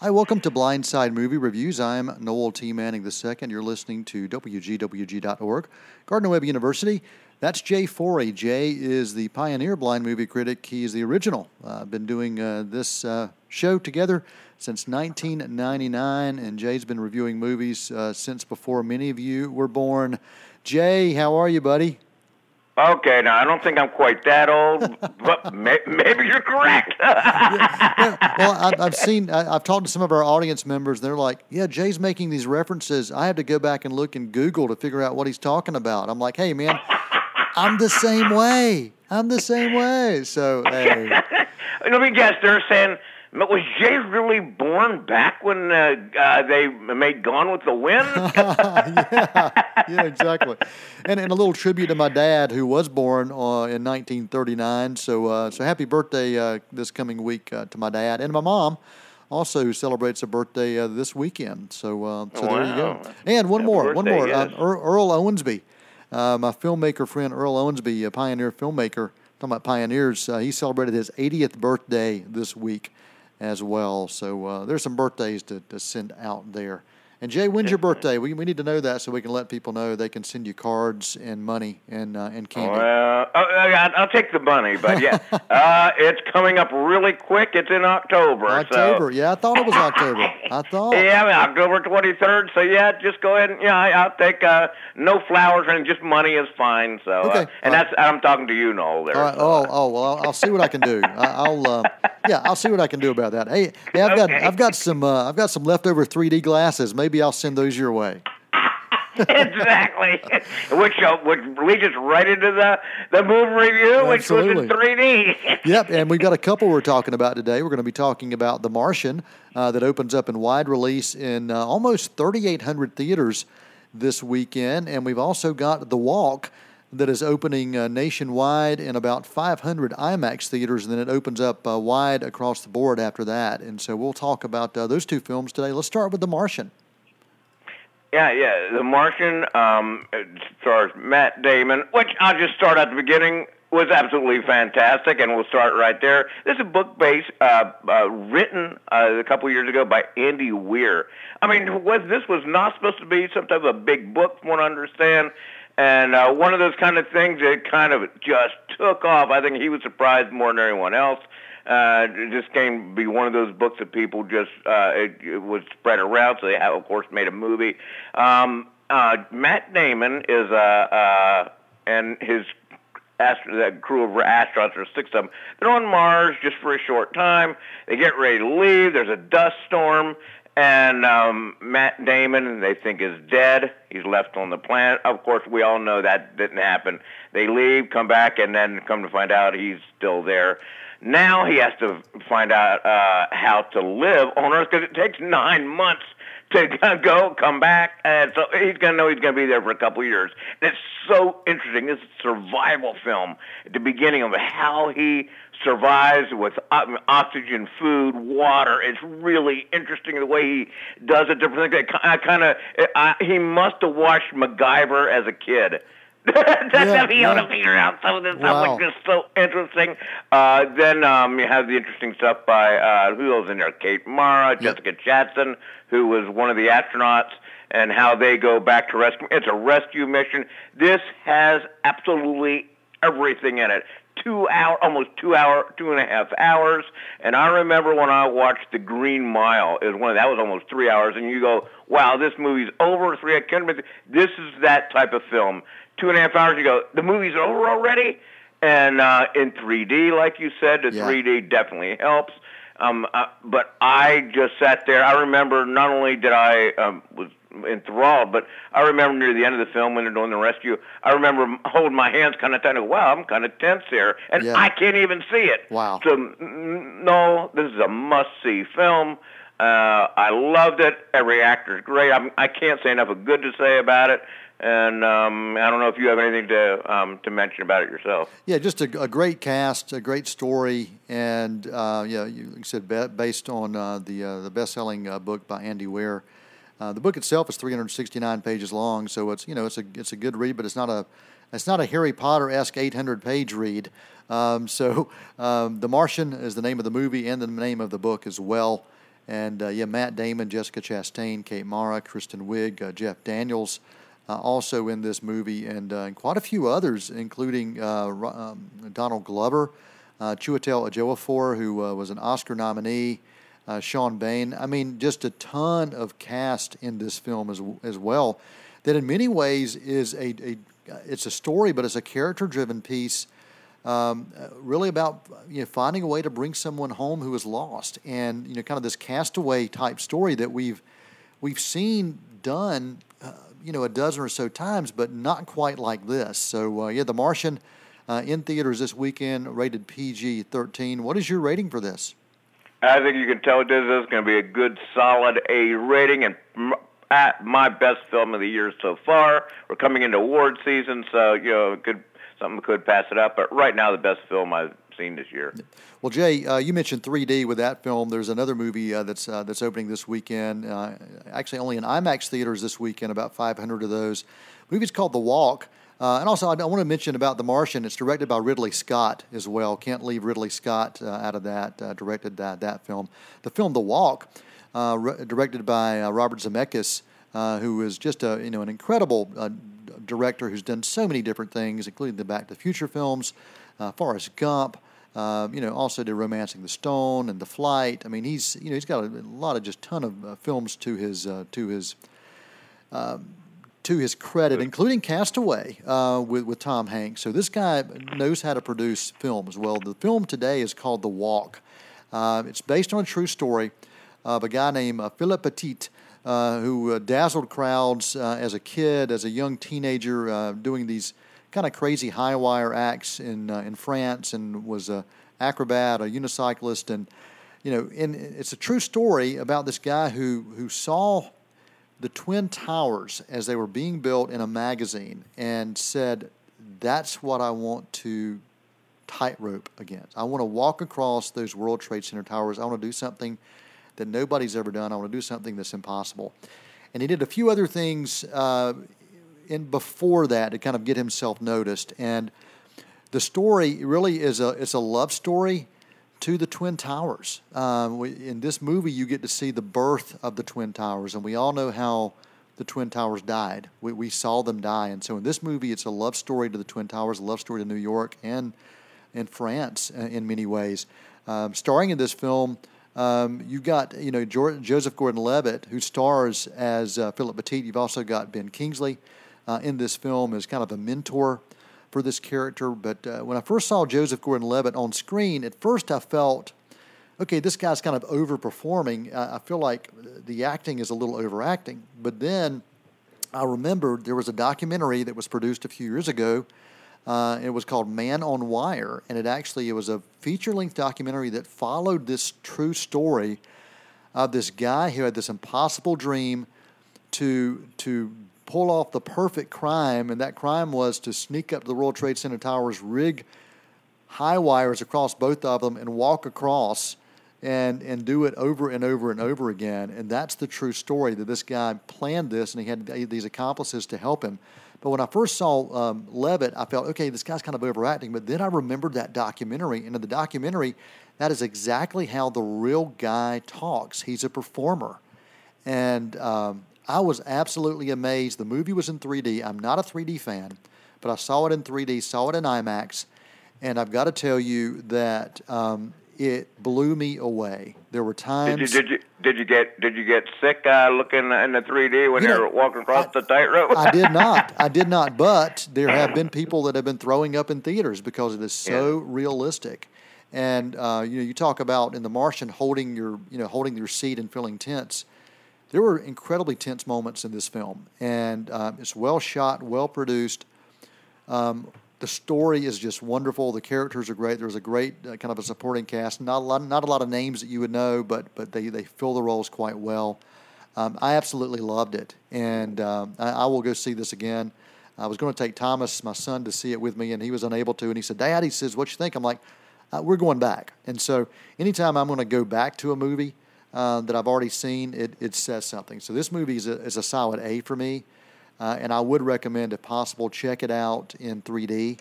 Hi, welcome to Blindside Movie Reviews. I'm Noel T. Manning II. You're listening to WGWG.org, Gardner Webb University. That's Jay Forry. Jay is the pioneer blind movie critic. He is the original. Uh, been doing uh, this uh, show together since 1999, and Jay's been reviewing movies uh, since before many of you were born. Jay, how are you, buddy? Okay, now I don't think I'm quite that old, but may, maybe you're correct. yeah, well, I, I've seen, I, have talked to some of our audience members. They're like, "Yeah, Jay's making these references. I have to go back and look in Google to figure out what he's talking about." I'm like, "Hey, man, I'm the same way. I'm the same way." So, hey. let me guess. They're saying was Jay really born back when uh, uh, they made Gone with the Wind? yeah, yeah, exactly. And, and a little tribute to my dad, who was born uh, in 1939. So, uh, so happy birthday uh, this coming week uh, to my dad and my mom. Also, who celebrates a birthday this weekend. So, so wow. there you go. And one happy more, one more. Earl Owensby, my filmmaker friend Earl Owensby, a pioneer filmmaker. Talking about pioneers, he celebrated his 80th birthday this week as well. So uh, there's some birthdays to, to send out there. And Jay, when's your birthday? We, we need to know that so we can let people know they can send you cards and money and uh, and candy. Well, uh, I'll take the money, but yeah, uh, it's coming up really quick. It's in October. October, so. yeah, I thought it was October. I thought. Yeah, October twenty third. So yeah, just go ahead and yeah, I'll take uh, no flowers and just money is fine. So uh, okay. and that's I'm talking to you, Noel. There. So. Oh, oh well, I'll, I'll, see what I can do. I, will uh, yeah, I'll see what I can do about that. Hey, yeah, I've got I've got some I've got some leftover 3D glasses. Maybe maybe I'll send those your way. exactly. which uh, which leads us right into the the movie review, Absolutely. which was in 3D. yep, and we've got a couple we're talking about today. We're going to be talking about The Martian, uh, that opens up in wide release in uh, almost 3,800 theaters this weekend, and we've also got The Walk. That is opening uh, nationwide in about 500 IMAX theaters, and then it opens up uh, wide across the board after that. And so we'll talk about uh, those two films today. Let's start with The Martian. Yeah, yeah. The Martian um, stars Matt Damon, which I'll just start at the beginning was absolutely fantastic, and we'll start right there. This is a book based, uh, uh, written uh, a couple years ago by Andy Weir. I mean, was, this was not supposed to be some type of a big book, from what I understand, and uh, one of those kind of things that kind of just took off. I think he was surprised more than anyone else. Uh, just came to be one of those books that people just uh, it, it was spread around. So they have, of course, made a movie. Um, uh, Matt Damon is uh, uh, and his astro- that crew of astronauts, or six of them, they're on Mars just for a short time. They get ready to leave. There's a dust storm, and um, Matt Damon, they think is dead. He's left on the planet. Of course, we all know that didn't happen. They leave, come back, and then come to find out he's still there. Now he has to find out uh, how to live on Earth because it takes nine months to go, come back, and so he's to know he's to be there for a couple of years. And it's so interesting. This survival film at the beginning of how he survives with oxygen, food, water. It's really interesting the way he does it. Different things. I kind of he must have watched MacGyver as a kid That's yeah, he ought to figure out some of this wow. stuff, which is so interesting. Uh, then um, you have the interesting stuff by uh, who else in there? Kate Mara, Jessica Chastain, who was one of the astronauts, and how they go back to rescue. It's a rescue mission. This has absolutely everything in it. Two hour, almost two hour, two and a half hours. And I remember when I watched The Green Mile. It was one of that was almost three hours, and you go, "Wow, this movie's over Three, I can't remember. This is that type of film two and a half hours ago, the movie's over already. And uh, in 3D, like you said, the yeah. 3D definitely helps. Um, uh, but I just sat there. I remember not only did I um, was enthralled, but I remember near the end of the film when they're doing the rescue, I remember holding my hands kind of tight. Wow, I'm kind of tense here, and yeah. I can't even see it. Wow. So no, this is a must-see film. Uh, I loved it. Every actor's great. I'm, I can't say enough of good to say about it. And um, I don't know if you have anything to um, to mention about it yourself. Yeah, just a, a great cast, a great story, and uh, yeah, you, like you said based on uh, the uh, the best-selling uh, book by Andy Weir. Uh, the book itself is 369 pages long, so it's you know it's a it's a good read, but it's not a it's not a Harry Potter esque 800 page read. Um, so, um, The Martian is the name of the movie and the name of the book as well. And uh, yeah, Matt Damon, Jessica Chastain, Kate Mara, Kristen Wiig, uh, Jeff Daniels, uh, also in this movie, and, uh, and, quite a few others, including uh, um, Donald Glover, uh, Chiwetel Ejiofor, who was an Oscar nominee, Sean Bain. I mean, just a ton of cast in this film as as well. That in many ways is a, a it's a story, but it's a character-driven piece. Um, really about you know finding a way to bring someone home who is lost, and you know kind of this castaway type story that we've we've seen done uh, you know a dozen or so times, but not quite like this. So uh, yeah, The Martian uh, in theaters this weekend, rated PG-13. What is your rating for this? I think you can tell this is going to be a good, solid A rating, and at my best film of the year so far. We're coming into award season, so you know, could something could pass it up. But right now, the best film I've seen this year. Well, Jay, uh, you mentioned 3D with that film. There's another movie uh, that's uh, that's opening this weekend. Uh, actually, only in IMAX theaters this weekend. About 500 of those. The movie's called The Walk. Uh, and also, I, I, want to mention about The Martian. It's directed by Ridley Scott as well. Can't leave Ridley Scott uh, out of that. directed that that film. The film The Walk, re- directed by Robert Zemeckis, who is just a you know an incredible director who's done so many different things, including the Back to the Future films, uh, Forrest Gump. Uh, you know, also did *Romancing the Stone* and *The Flight*. I mean, he's you know he's got a, a lot of just ton of uh, films to his uh, to his um, to his credit, including *Castaway* uh, with with Tom Hanks. So this guy knows how to produce films. Well, the film today is called *The Walk*. Uh, it's based on a true story of a guy named Philip Petit. Uh, who uh, dazzled crowds uh, as a kid, as a young teenager, doing these kind of crazy high wire acts in uh, in France and was a acrobat, a unicyclist, and you know, and it's a true story about this guy who who saw the twin towers as they were being built in a magazine and said, "That's what I want to tightrope against. I want to walk across those World Trade Center towers. I want to do something that nobody's ever done. I want to do something that's impossible." And he did a few other things uh, in before that to kind of get himself noticed. And the story really is a it's a love story to the Twin Towers. Um, we, in this movie, you get to see the birth of the Twin Towers, and we all know how the Twin Towers died. We, we saw them die, and so in this movie, it's a love story to the Twin Towers, a love story to New York and in France uh, in many ways. Um, starring in this film. Um, you've got you know Joseph Gordon-Levitt who stars as uh, Philip Petit. You've also got Ben Kingsley, uh, in this film as kind of a mentor for this character. But uh, when I first saw Joseph Gordon Levitt on screen, at first I felt, okay, this guy's kind of overperforming. I, feel like the acting is a little overacting. But then I remembered there was a documentary that was produced a few years ago. Uh, it was called Man on Wire, and it actually it was a feature-length documentary that followed this true story of this guy who had this impossible dream to to pull off the perfect crime, and that crime was to sneak up to the World Trade Center towers, rig high wires across both of them, and walk across and and do it over and over and over again. And that's the true story that this guy planned this, and he had these accomplices to help him. But when I first saw um, Levitt, I felt, okay, this guy's kind of overacting. But then I remembered that documentary, and in the documentary, that is exactly how the real guy talks. He's a performer, and um, I was absolutely amazed. The movie was in 3D. I'm not a 3D fan, but I saw it in 3D, saw it in IMAX, and I've got to tell you that um, it blew me away. There were times. Did you did you did you get did you get sick uh, looking in the 3D when you, you were walking across I, the tightrope? I did not. I did not. But there have been people that have been throwing up in theaters because it is so yeah. realistic. And uh, you know, you talk about in The Martian holding your you know holding your seat and filling tense there were incredibly tense moments in this film, and um, it's well shot, well produced. Um, the story is just wonderful. The characters are great. There's a great uh, kind of a supporting cast. Not a lot, not a lot of names that you would know, but but they, they fill the roles quite well. Um, I absolutely loved it, and um, I, I, will go see this again. I was going to take Thomas, my son, to see it with me, and he was unable to. And he said, "Dad," he says, "What you think?" I'm like, uh, "We're going back." And so, anytime I'm going to go back to a movie, uh, that I've already seen, it, it says something. So this movie is a, is a solid A for me, uh, and I would recommend, if possible, check it out in 3D.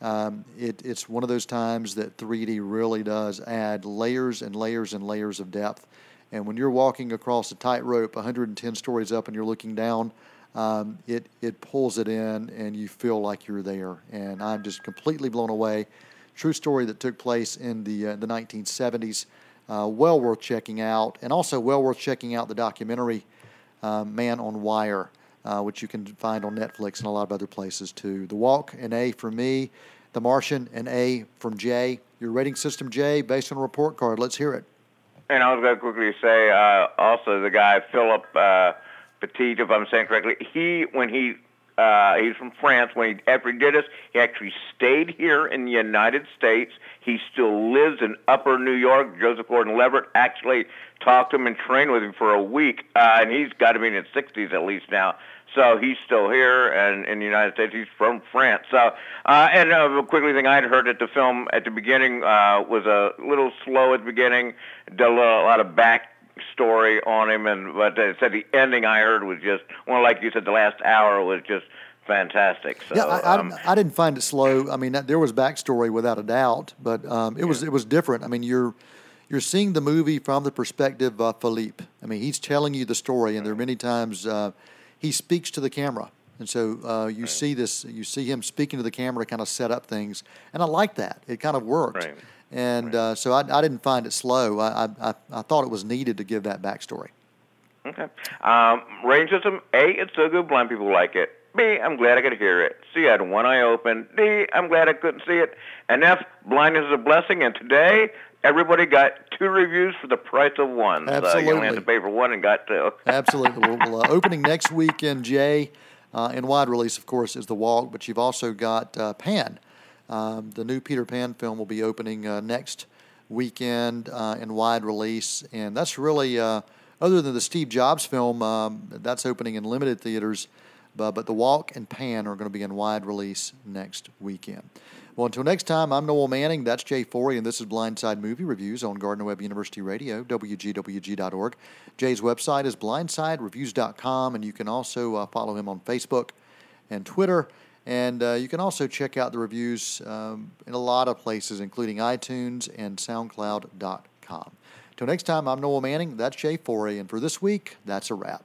Um, it, it's one of those times that 3D really does add layers and layers and layers of depth. And when you're walking across a tightrope 110 stories up and you're looking down, um, it, it pulls it in and you feel like you're there. And I'm just completely blown away. True story that took place in the, uh, the 1970s. Uh, well worth checking out. And also well worth checking out the documentary uh, Man on Wire, uh, which you can find on Netflix and a lot of other places too. The Walk, an A for me. The Martian, an A from Jay. Your rating system, Jay, based on a report card. Let's hear it. And I was going to quickly say uh, also the guy Philip uh, Petit, if I'm saying correctly, he when he uh, he's from France. When he after he did this, he actually stayed here in the United States. He still lives in Upper New York. Joseph Gordon-Levitt actually talked to him and trained with him for a week, uh, and he's got to be in his 60s at least now. So he's still here, and in the United States, he's from France. So, uh, and uh, quickly thing I had heard that the film at the beginning uh, was a little slow at the beginning, did a, little, a lot of back story on him, and but they said the ending I heard was just well, like you said, the last hour was just fantastic. So, yeah, I, um, I, I, didn't find it slow. I mean, there was backstory without a doubt, but um, it yeah. was it was different. I mean, you're you're seeing the movie from the perspective of Philippe. I mean, he's telling you the story, and there are many times uh, he speaks to the camera. And so uh, you right. see this, you see him speaking to the camera, to kind of set up things, and I like that. It kind of worked. Right. And uh, so I, I, didn't find it slow. I, I, I, thought it was needed to give that backstory. Okay. Um, rating system A, it's so good, blind people like it. B, I'm glad I could hear it. C, I had one eye open. D, I'm glad I couldn't see it. And F, blindness is a blessing. And today, everybody got two reviews for the price of one. Absolutely. So you only have to pay for one and got two. Absolutely. Well, uh, opening next weekend, Jay, uh, in wide release, of course, is The Walk, but you've also got uh, Pan. Um, the new Peter Pan film will be opening uh, next weekend uh, in wide release, and that's really, uh, other than the Steve Jobs film, um, that's opening in limited theaters. But, but The Walk and Pan are going to be in wide release next weekend. Well, until next time, I'm Noel Manning. That's Jay Forry, and this is Blindside Movie Reviews on Gardner Webb University Radio, WGWG.org. Jay's website is blindsidereviews.com, and you can also uh, follow him on Facebook and Twitter. And uh, you can also check out the reviews um, in a lot of places, including iTunes and SoundCloud.com. Until next time, I'm Noel Manning. That's Jay Forry, and for this week, that's a wrap.